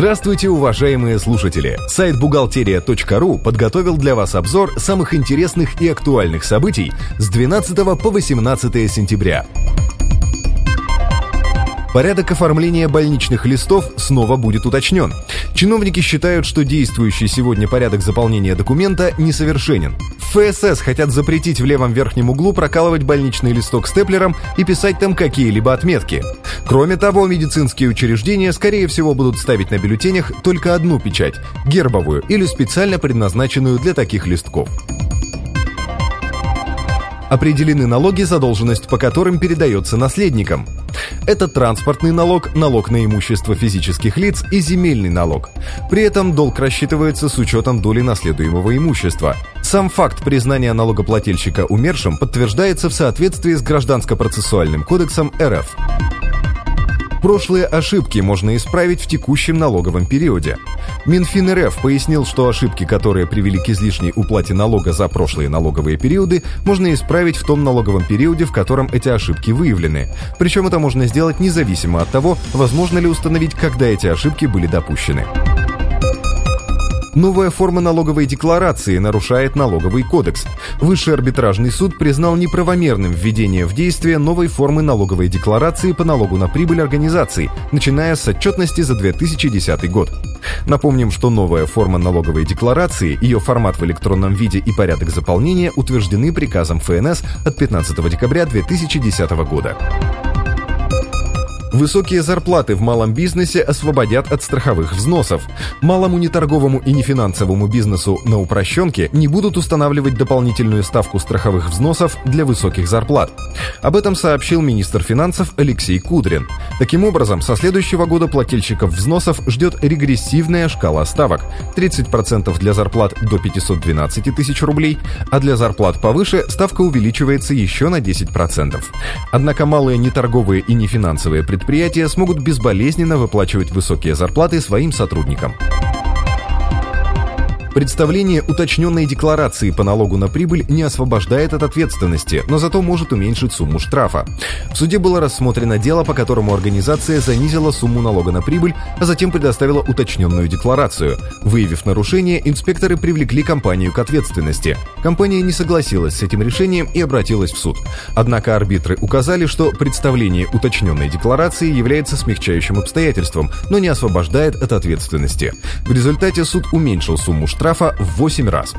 Здравствуйте, уважаемые слушатели! Сайт бухгалтерия.ру подготовил для вас обзор самых интересных и актуальных событий с 12 по 18 сентября. Порядок оформления больничных листов снова будет уточнен. Чиновники считают, что действующий сегодня порядок заполнения документа несовершенен. ФСС хотят запретить в левом верхнем углу прокалывать больничный листок степлером и писать там какие-либо отметки. Кроме того, медицинские учреждения, скорее всего, будут ставить на бюллетенях только одну печать – гербовую или специально предназначенную для таких листков. Определены налоги, задолженность по которым передается наследникам. Это транспортный налог, налог на имущество физических лиц и земельный налог. При этом долг рассчитывается с учетом доли наследуемого имущества. Сам факт признания налогоплательщика умершим подтверждается в соответствии с Гражданско-процессуальным кодексом РФ. Прошлые ошибки можно исправить в текущем налоговом периоде. Минфин РФ пояснил, что ошибки, которые привели к излишней уплате налога за прошлые налоговые периоды, можно исправить в том налоговом периоде, в котором эти ошибки выявлены. Причем это можно сделать независимо от того, возможно ли установить, когда эти ошибки были допущены. Новая форма налоговой декларации нарушает налоговый кодекс. Высший арбитражный суд признал неправомерным введение в действие новой формы налоговой декларации по налогу на прибыль организаций, начиная с отчетности за 2010 год. Напомним, что новая форма налоговой декларации, ее формат в электронном виде и порядок заполнения утверждены приказом ФНС от 15 декабря 2010 года. Высокие зарплаты в малом бизнесе освободят от страховых взносов. Малому неторговому и нефинансовому бизнесу на упрощенке не будут устанавливать дополнительную ставку страховых взносов для высоких зарплат. Об этом сообщил министр финансов Алексей Кудрин. Таким образом, со следующего года плательщиков взносов ждет регрессивная шкала ставок. 30% для зарплат до 512 тысяч рублей, а для зарплат повыше ставка увеличивается еще на 10%. Однако малые неторговые и нефинансовые предприятия предприятия смогут безболезненно выплачивать высокие зарплаты своим сотрудникам. Представление уточненной декларации по налогу на прибыль не освобождает от ответственности, но зато может уменьшить сумму штрафа. В суде было рассмотрено дело, по которому организация занизила сумму налога на прибыль, а затем предоставила уточненную декларацию. Выявив нарушение, инспекторы привлекли компанию к ответственности. Компания не согласилась с этим решением и обратилась в суд. Однако арбитры указали, что представление уточненной декларации является смягчающим обстоятельством, но не освобождает от ответственности. В результате суд уменьшил сумму штрафа штрафа в 8 раз.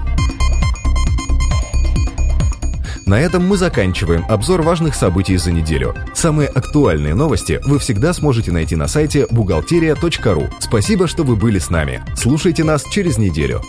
На этом мы заканчиваем обзор важных событий за неделю. Самые актуальные новости вы всегда сможете найти на сайте бухгалтерия.ру. Спасибо, что вы были с нами. Слушайте нас через неделю.